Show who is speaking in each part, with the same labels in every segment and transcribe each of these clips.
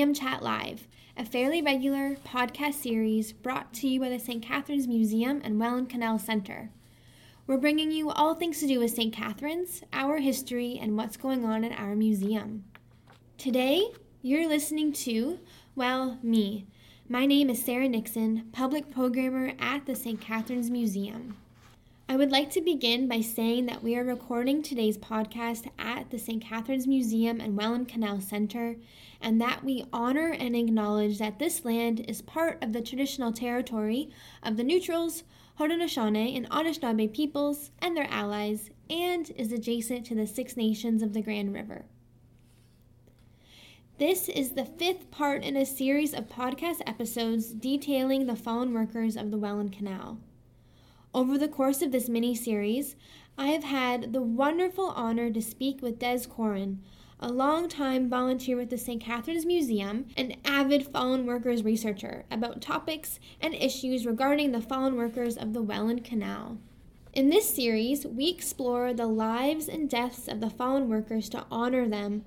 Speaker 1: Museum Chat Live, a fairly regular podcast series brought to you by the St. Catharines Museum and Welland Canal Center. We're bringing you all things to do with St. Catharines, our history, and what's going on in our museum. Today, you're listening to, well, me. My name is Sarah Nixon, public programmer at the St. Catharines Museum. I would like to begin by saying that we are recording today's podcast at the St. Catharines Museum and Welland Canal Center, and that we honor and acknowledge that this land is part of the traditional territory of the Neutrals, Haudenosaunee, and Anishinaabe peoples and their allies, and is adjacent to the Six Nations of the Grand River. This is the fifth part in a series of podcast episodes detailing the fallen workers of the Welland Canal. Over the course of this mini series, I have had the wonderful honor to speak with Des Corin, a longtime volunteer with the St. Catharines Museum, and avid fallen workers researcher, about topics and issues regarding the fallen workers of the Welland Canal. In this series, we explore the lives and deaths of the fallen workers to honor them,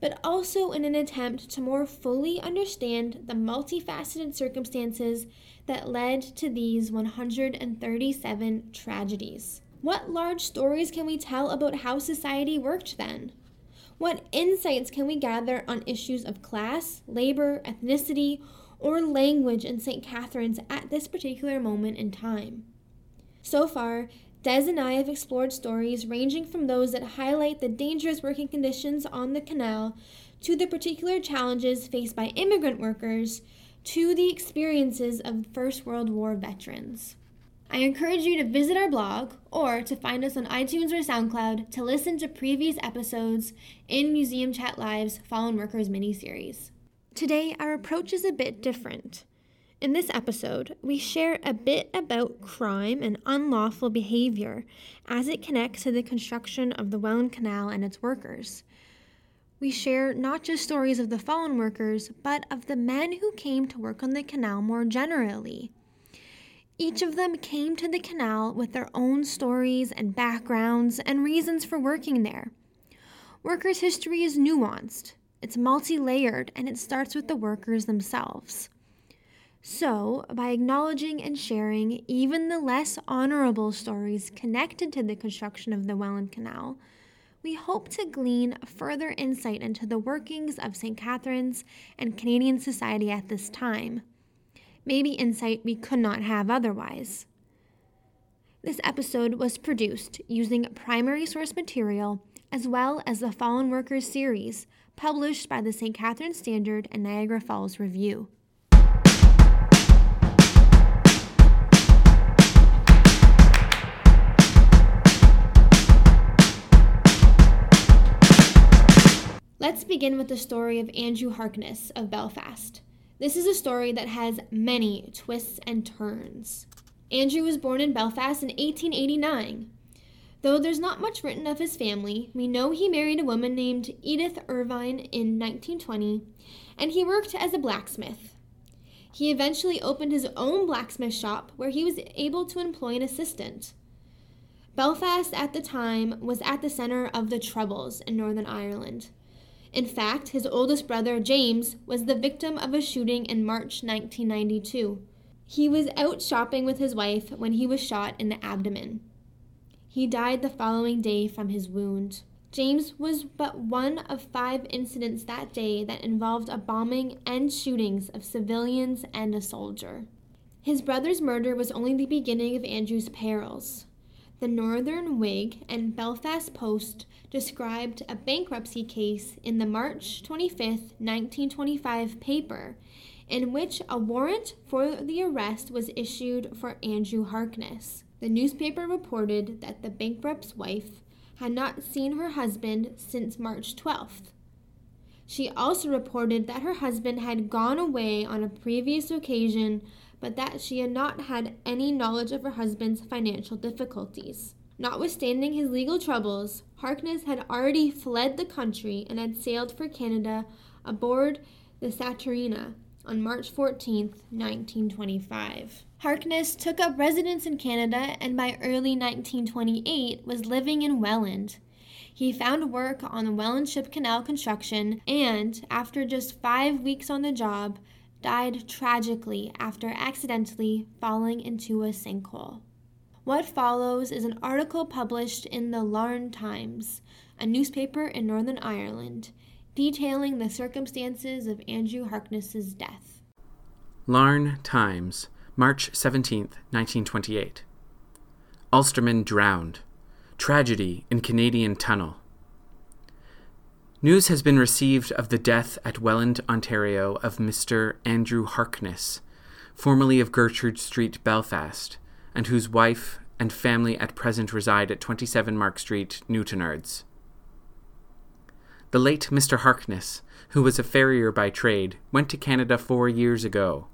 Speaker 1: but also in an attempt to more fully understand the multifaceted circumstances that led to these 137 tragedies. What large stories can we tell about how society worked then? What insights can we gather on issues of class, labor, ethnicity, or language in St. Catharines at this particular moment in time? So far, Des and I have explored stories ranging from those that highlight the dangerous working conditions on the canal to the particular challenges faced by immigrant workers to the experiences of First World War veterans. I encourage you to visit our blog or to find us on iTunes or SoundCloud to listen to previous episodes in Museum Chat Live's Fallen Workers mini-series. Today, our approach is a bit different. In this episode, we share a bit about crime and unlawful behavior as it connects to the construction of the Welland Canal and its workers we share not just stories of the fallen workers, but of the men who came to work on the canal more generally. Each of them came to the canal with their own stories and backgrounds and reasons for working there. Workers' history is nuanced, it's multi layered, and it starts with the workers themselves. So, by acknowledging and sharing even the less honorable stories connected to the construction of the Welland Canal, we hope to glean further insight into the workings of St. Catharines and Canadian society at this time. Maybe insight we could not have otherwise. This episode was produced using primary source material as well as the Fallen Workers series published by the St. Catharines Standard and Niagara Falls Review. Let's begin with the story of Andrew Harkness of Belfast. This is a story that has many twists and turns. Andrew was born in Belfast in 1889. Though there's not much written of his family, we know he married a woman named Edith Irvine in 1920, and he worked as a blacksmith. He eventually opened his own blacksmith shop where he was able to employ an assistant. Belfast at the time was at the center of the Troubles in Northern Ireland. In fact, his oldest brother, James, was the victim of a shooting in March 1992. He was out shopping with his wife when he was shot in the abdomen. He died the following day from his wound. James was but one of five incidents that day that involved a bombing and shootings of civilians and a soldier. His brother's murder was only the beginning of Andrew's perils. The Northern Whig and Belfast Post described a bankruptcy case in the March 25, 1925 paper, in which a warrant for the arrest was issued for Andrew Harkness. The newspaper reported that the bankrupt's wife had not seen her husband since March 12th. She also reported that her husband had gone away on a previous occasion but that she had not had any knowledge of her husband's financial difficulties. Notwithstanding his legal troubles, Harkness had already fled the country and had sailed for Canada aboard the Saturnia on March 14, 1925. Harkness took up residence in Canada and by early 1928 was living in Welland. He found work on the Welland Ship Canal construction and, after just five weeks on the job, died tragically after accidentally falling into a sinkhole. What follows is an article published in the Larne Times, a newspaper in Northern Ireland, detailing the circumstances of Andrew Harkness's death.
Speaker 2: Larne Times, March 17, 1928. Ulsterman drowned. Tragedy in Canadian tunnel. News has been received of the death at Welland, Ontario, of Mr. Andrew Harkness, formerly of Gertrude Street, Belfast, and whose wife and family at present reside at 27 Mark Street, Newtownards. The late Mr. Harkness, who was a farrier by trade, went to Canada four years ago.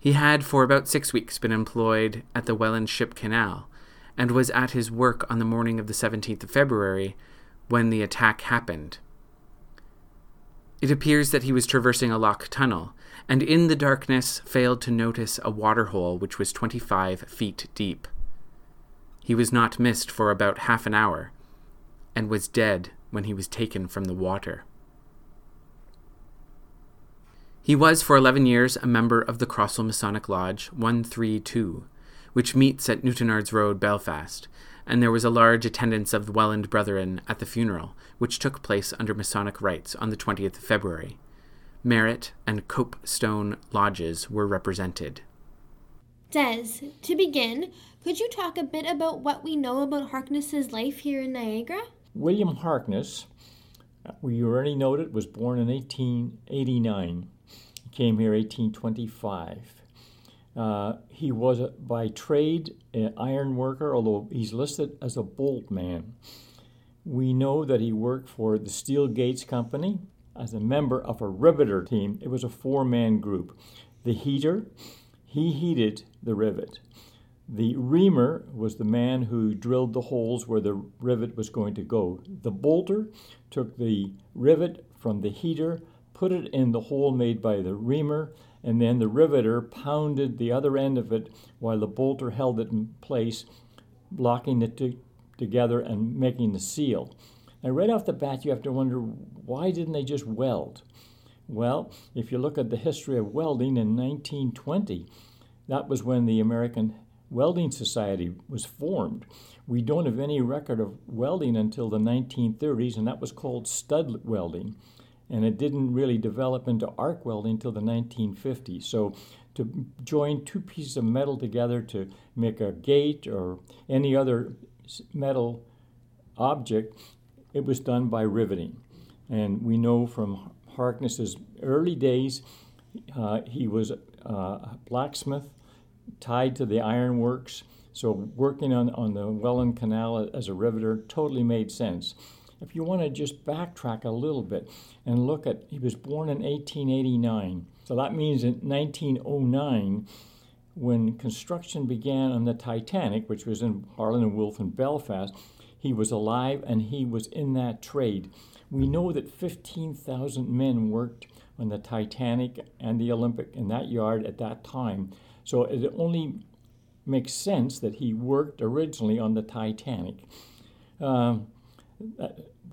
Speaker 2: He had for about six weeks been employed at the Welland Ship Canal, and was at his work on the morning of the 17th of February when the attack happened. It appears that he was traversing a lock tunnel, and in the darkness failed to notice a waterhole which was 25 feet deep. He was not missed for about half an hour, and was dead when he was taken from the water. He was for 11 years a member of the Crossel Masonic Lodge 132, which meets at Newtownards Road, Belfast, and there was a large attendance of the Welland Brethren at the funeral, which took place under Masonic rites on the 20th of February. Merritt and Copestone lodges were represented.
Speaker 1: Des, to begin, could you talk a bit about what we know about Harkness's life here in Niagara?
Speaker 3: William Harkness, we already noted, was born in 1889. He came here 1825. Uh, he was a, by trade an iron worker, although he's listed as a bolt man. We know that he worked for the Steel Gates Company as a member of a riveter team. It was a four man group. The heater, he heated the rivet. The reamer was the man who drilled the holes where the rivet was going to go. The bolter took the rivet from the heater, put it in the hole made by the reamer, and then the riveter pounded the other end of it while the bolter held it in place, blocking it to, together and making the seal. Now, right off the bat, you have to wonder why didn't they just weld? Well, if you look at the history of welding in 1920, that was when the American Welding Society was formed. We don't have any record of welding until the 1930s, and that was called stud welding and it didn't really develop into arc welding until the 1950s. So to join two pieces of metal together to make a gate or any other metal object, it was done by riveting. And we know from Harkness's early days, uh, he was a blacksmith tied to the ironworks. So working on, on the Welland Canal as a riveter totally made sense. If you want to just backtrack a little bit and look at, he was born in 1889. So that means in 1909, when construction began on the Titanic, which was in Harland and Wolff in Belfast, he was alive and he was in that trade. We know that 15,000 men worked on the Titanic and the Olympic in that yard at that time. So it only makes sense that he worked originally on the Titanic. Um,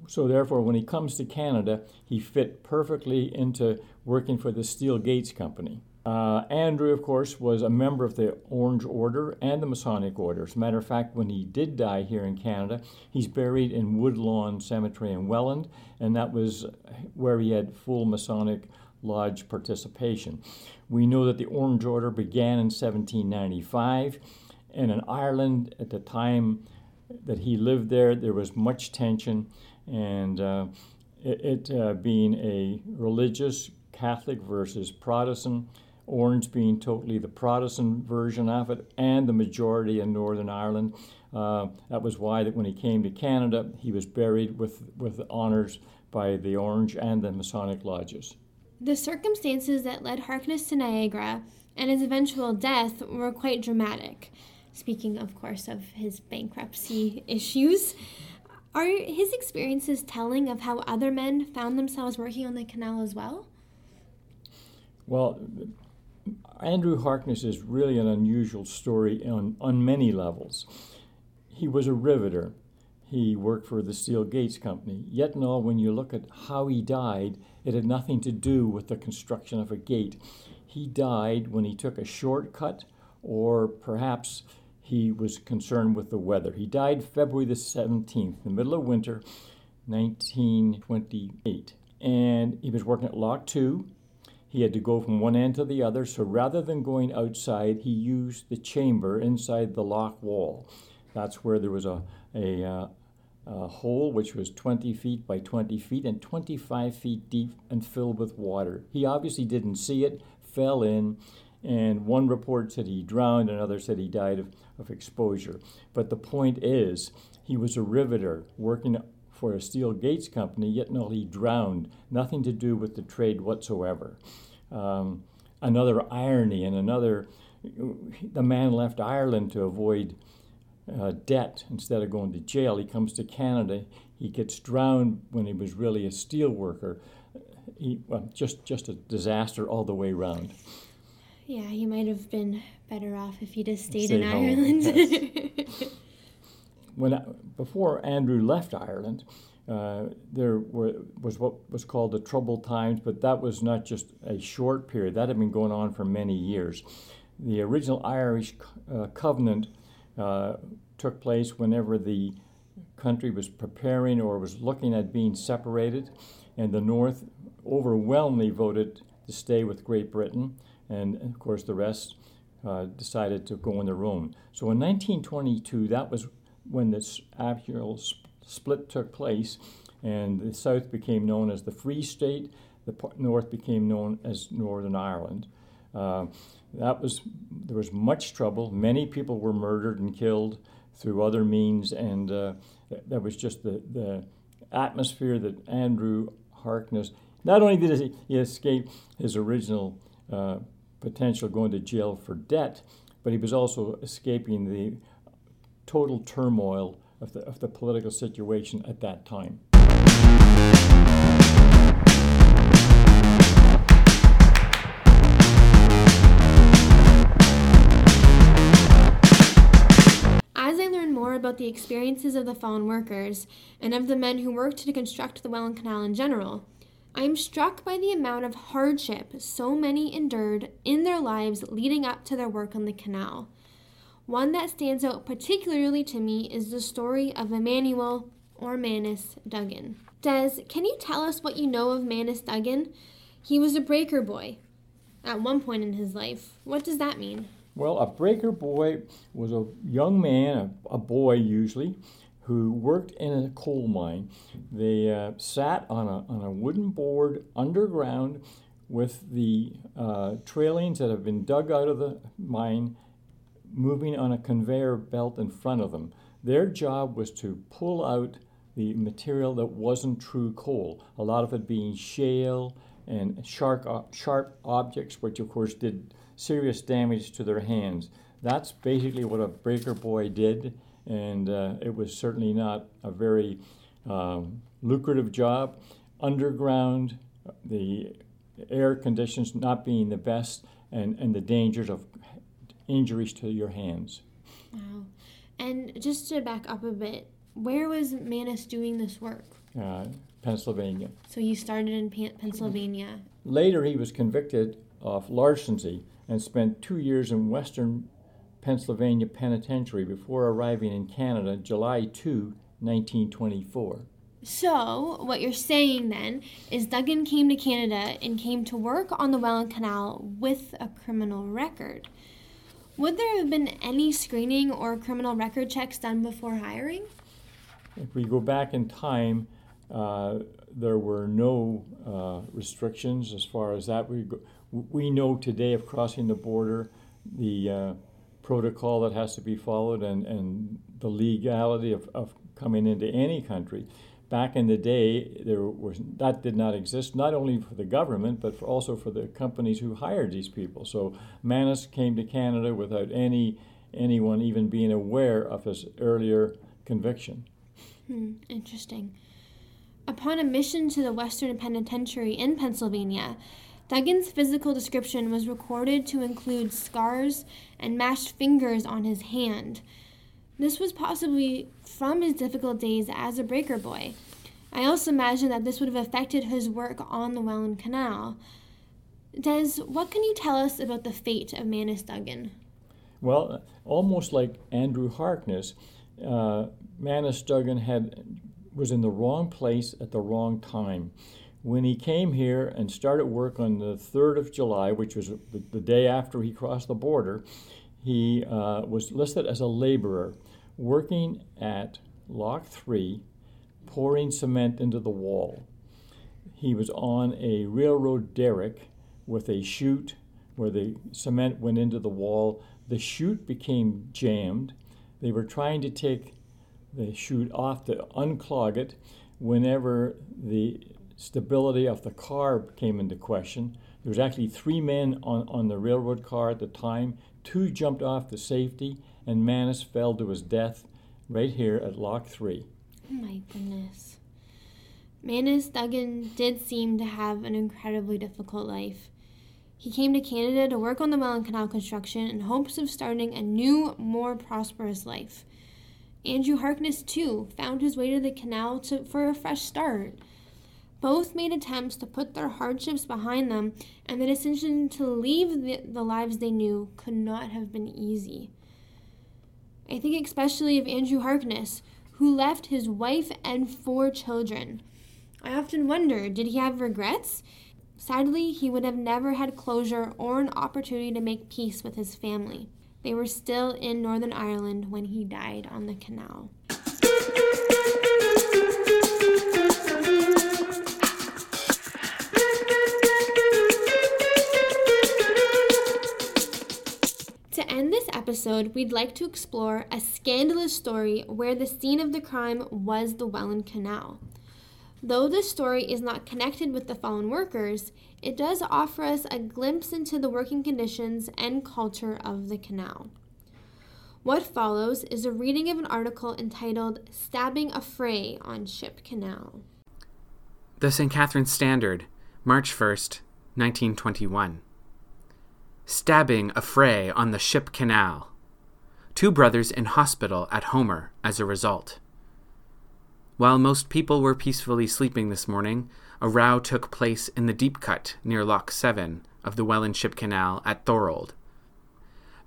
Speaker 3: so therefore, when he comes to Canada, he fit perfectly into working for the Steel Gates Company. Uh, Andrew, of course, was a member of the Orange Order and the Masonic Order. As a matter of fact, when he did die here in Canada, he's buried in Woodlawn Cemetery in Welland, and that was where he had full Masonic Lodge participation. We know that the Orange Order began in 1795, and in Ireland at the time that he lived there. There was much tension, and uh, it, it uh, being a religious Catholic versus Protestant, Orange being totally the Protestant version of it, and the majority in Northern Ireland. Uh, that was why that when he came to Canada, he was buried with, with honors by the Orange and the Masonic lodges.
Speaker 1: The circumstances that led Harkness to Niagara and his eventual death were quite dramatic speaking, of course, of his bankruptcy issues. Are his experiences telling of how other men found themselves working on the canal as well?
Speaker 3: Well, Andrew Harkness is really an unusual story on, on many levels. He was a riveter. he worked for the Steel Gates Company. Yet, no, when you look at how he died, it had nothing to do with the construction of a gate. He died when he took a shortcut, or perhaps he was concerned with the weather. He died February the 17th, the middle of winter, 1928. And he was working at Lock 2. He had to go from one end to the other, so rather than going outside, he used the chamber inside the lock wall. That's where there was a, a, uh, a hole which was 20 feet by 20 feet and 25 feet deep and filled with water. He obviously didn't see it, fell in, and one report said he drowned, another said he died of, of exposure. But the point is, he was a riveter working for a steel gates company, yet no, he drowned. Nothing to do with the trade whatsoever. Um, another irony and another, the man left Ireland to avoid uh, debt instead of going to jail. He comes to Canada. He gets drowned when he was really a steel worker. He, well, just just a disaster all the way around.
Speaker 1: Yeah, he might have been better off if he just stayed Stay in home, Ireland. Yes.
Speaker 3: when I, before Andrew left Ireland, uh, there were, was what was called the troubled times, but that was not just a short period. That had been going on for many years. The original Irish uh, covenant uh, took place whenever the country was preparing or was looking at being separated, and the North overwhelmingly voted to stay with Great Britain and of course the rest uh, decided to go on their own. So in 1922, that was when this actual split took place, and the South became known as the Free State, the North became known as Northern Ireland. Uh, that was there was much trouble. Many people were murdered and killed through other means, and uh, that was just the, the atmosphere that Andrew Harkness. Not only did he escape his original uh, potential going to jail for debt, but he was also escaping the total turmoil of the, of the political situation at that time.
Speaker 1: As I learn more about the experiences of the fallen workers and of the men who worked to construct the Welland Canal in general, I am struck by the amount of hardship so many endured in their lives leading up to their work on the canal. One that stands out particularly to me is the story of Emmanuel or Manus Duggan. Des, can you tell us what you know of Manus Duggan? He was a breaker boy at one point in his life. What does that mean?
Speaker 3: Well, a breaker boy was a young man, a, a boy usually, who worked in a coal mine. They uh, sat on a, on a wooden board underground with the uh, trailings that have been dug out of the mine moving on a conveyor belt in front of them. Their job was to pull out the material that wasn't true coal, a lot of it being shale and sharp, sharp objects, which of course did serious damage to their hands. That's basically what a breaker boy did and uh, it was certainly not a very um, lucrative job. Underground, the air conditions not being the best, and, and the dangers of injuries to your hands.
Speaker 1: Wow. And just to back up a bit, where was Manus doing this work?
Speaker 3: Uh, Pennsylvania.
Speaker 1: So you started in Pennsylvania.
Speaker 3: Later, he was convicted of larceny and spent two years in western Pennsylvania Penitentiary before arriving in Canada July 2, 1924.
Speaker 1: So, what you're saying then is Duggan came to Canada and came to work on the Welland Canal with a criminal record. Would there have been any screening or criminal record checks done before hiring?
Speaker 3: If we go back in time, uh, there were no uh, restrictions as far as that. We, go, we know today of crossing the border, the uh, protocol that has to be followed and, and the legality of, of coming into any country. Back in the day, there was that did not exist, not only for the government, but for also for the companies who hired these people. So Manus came to Canada without any anyone even being aware of his earlier conviction.
Speaker 1: Hmm, interesting. Upon admission to the Western Penitentiary in Pennsylvania, Duggan's physical description was recorded to include scars and mashed fingers on his hand. This was possibly from his difficult days as a breaker boy. I also imagine that this would have affected his work on the Welland Canal. Des, what can you tell us about the fate of Manus Duggan?
Speaker 3: Well, almost like Andrew Harkness, uh, Manus Duggan had was in the wrong place at the wrong time. When he came here and started work on the 3rd of July, which was the, day after he crossed the border, he uh, was listed as a laborer working at Lock 3, pouring cement into the wall. He was on a railroad derrick with a chute where the cement went into the wall. The chute became jammed. They were trying to take the chute off to unclog it whenever the stability of the car came into question. There was actually three men on, on the railroad car at the time. Two jumped off the safety, and Manus fell to his death right here at Lock 3.
Speaker 1: Oh my goodness. Manus Duggan did seem to have an incredibly difficult life. He came to Canada to work on the Welland Canal construction in hopes of starting a new, more prosperous life. Andrew Harkness, too, found his way to the canal to, for a fresh start. Both made attempts to put their hardships behind them, and the decision to leave the, the lives they knew could not have been easy. I think especially of Andrew Harkness, who left his wife and four children. I often wonder did he have regrets? Sadly, he would have never had closure or an opportunity to make peace with his family. They were still in Northern Ireland when he died on the canal. End this episode, we'd like to explore a scandalous story where the scene of the crime was the Welland Canal. Though this story is not connected with the fallen workers, it does offer us a glimpse into the working conditions and culture of the canal. What follows is a reading of an article entitled Stabbing a Fray on Ship Canal.
Speaker 2: The St. Catharines Standard, March 1st, 1921. Stabbing a fray on the Ship Canal. Two brothers in hospital at Homer as a result. While most people were peacefully sleeping this morning, a row took place in the deep cut near Lock 7 of the Welland Ship Canal at Thorold.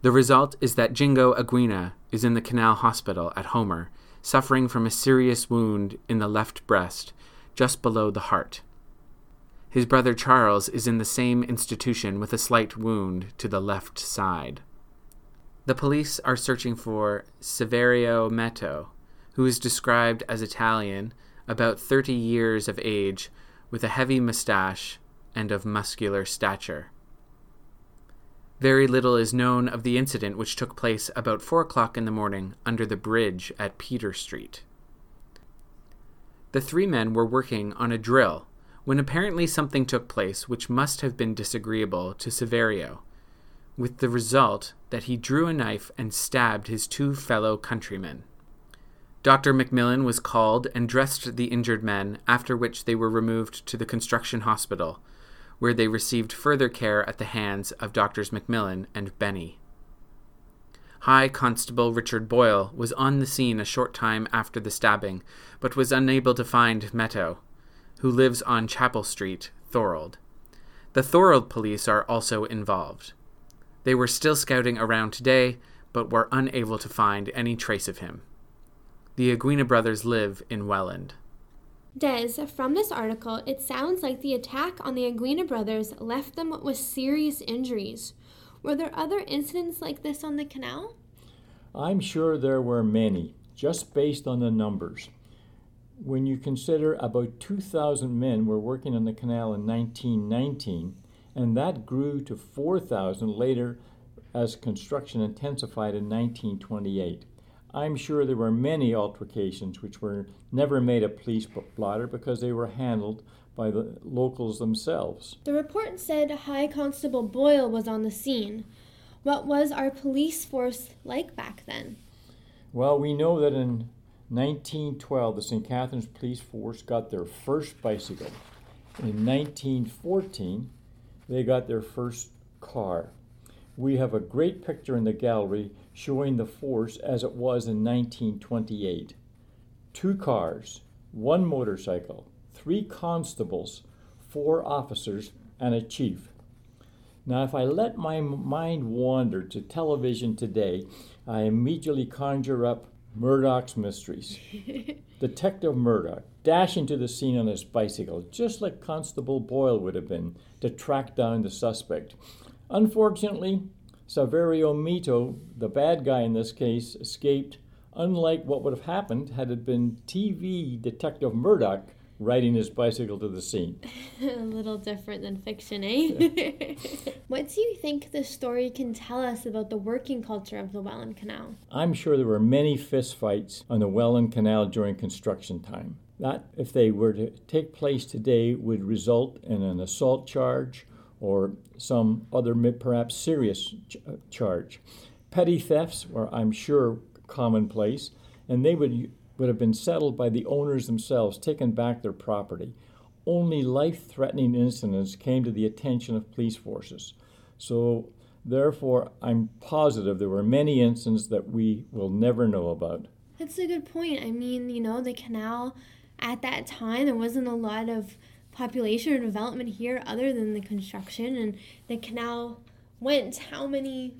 Speaker 2: The result is that Jingo Aguina is in the canal hospital at Homer, suffering from a serious wound in the left breast, just below the heart. His brother Charles is in the same institution with a slight wound to the left side. The police are searching for Severio Metto, who is described as Italian, about 30 years of age, with a heavy mustache and of muscular stature. Very little is known of the incident which took place about four o'clock in the morning under the bridge at Peter Street. The three men were working on a drill when apparently something took place which must have been disagreeable to Severio, with the result that he drew a knife and stabbed his two fellow countrymen. Dr. Macmillan was called and dressed the injured men, after which they were removed to the construction hospital, where they received further care at the hands of Doctors Macmillan and Benny. High Constable Richard Boyle was on the scene a short time after the stabbing, but was unable to find Metto, who lives on Chapel Street, Thorold. The Thorold police are also involved. They were still scouting around today, but were unable to find any trace of him. The Aguina brothers live in Welland.
Speaker 1: Des, from this article, it sounds like the attack on the Aguina brothers left them with serious injuries. Were there other incidents like this on the canal?
Speaker 3: I'm sure there were many, just based on the numbers. When you consider about 2,000 men were working on the canal in 1919, and that grew to 4,000 later as construction intensified in 1928. I'm sure there were many altercations which were never made a police blotter because they were handled by the locals themselves.
Speaker 1: The report said High Constable Boyle was on the scene. What was our police force like back then?
Speaker 3: Well, we know that in 1912, the St. Catharines Police Force got their first bicycle. In 1914, they got their first car. we have a great picture in the gallery showing the force as it was in 1928. Two cars, one motorcycle, three constables, four officers, and a chief. Now, if I let my mind wander to television today, I immediately conjure up Murdoch's mysteries. Detective Murdoch dashing to the scene on his bicycle, just like Constable Boyle would have been, to track down the suspect. Unfortunately, Saverio Mito, the bad guy in this case, escaped, unlike what would have happened had it been TV Detective Murdoch riding his bicycle to the scene.
Speaker 1: a little different than fiction, eh? what do you think the story can tell us about the working culture of the Welland Canal?
Speaker 3: I'm sure there were many fistfights on the Welland Canal during construction time. That, if they were to take place today, would result in an assault charge or some other perhaps serious ch- uh, charge. Petty thefts were, I'm sure, commonplace, and they would would have been settled by the owners themselves, taken back their property. Only life threatening incidents came to the attention of police forces. So, therefore, I'm positive there were many incidents that we will never know about.
Speaker 1: That's a good point. I mean, you know, the canal at that time, there wasn't a lot of population or development here other than the construction, and the canal went how many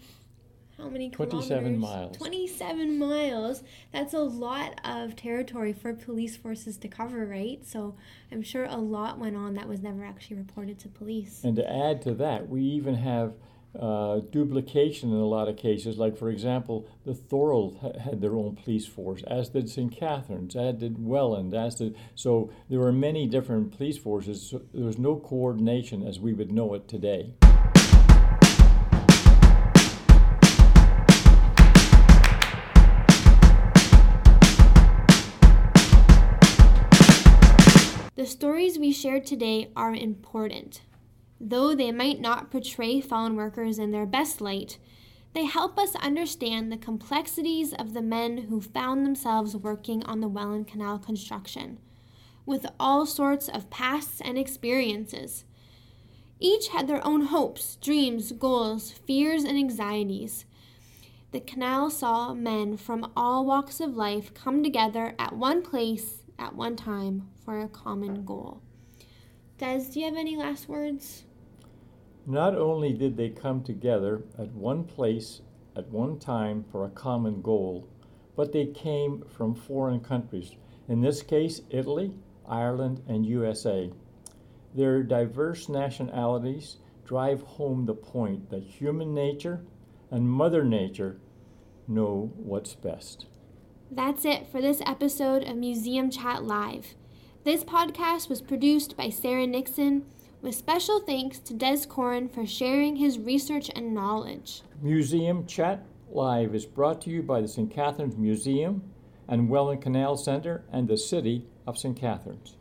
Speaker 1: how many
Speaker 3: 27 miles
Speaker 1: 27 miles that's a lot of territory for police forces to cover right so i'm sure a lot went on that was never actually reported to police
Speaker 3: and to add to that we even have uh, duplication in a lot of cases. Like, for example, the Thorold ha- had their own police force, as did St. Catharines, as did Welland, as did. So there were many different police forces. So there was no coordination as we would know it today.
Speaker 1: The stories we shared today are important. Though they might not portray fallen workers in their best light, they help us understand the complexities of the men who found themselves working on the Welland Canal construction, with all sorts of pasts and experiences. Each had their own hopes, dreams, goals, fears, and anxieties. The canal saw men from all walks of life come together at one place at one time for a common goal. Des, do you have any last words?
Speaker 3: Not only did they come together at one place at one time for a common goal, but they came from foreign countries, in this case, Italy, Ireland, and USA. Their diverse nationalities drive home the point that human nature and Mother Nature know what's best.
Speaker 1: That's it for this episode of Museum Chat Live. This podcast was produced by Sarah Nixon, with special thanks to Des Corin for sharing his research and knowledge.
Speaker 3: Museum Chat Live is brought to you by the St. Catharines Museum and Welland Canal Center and the City of St. Catharines.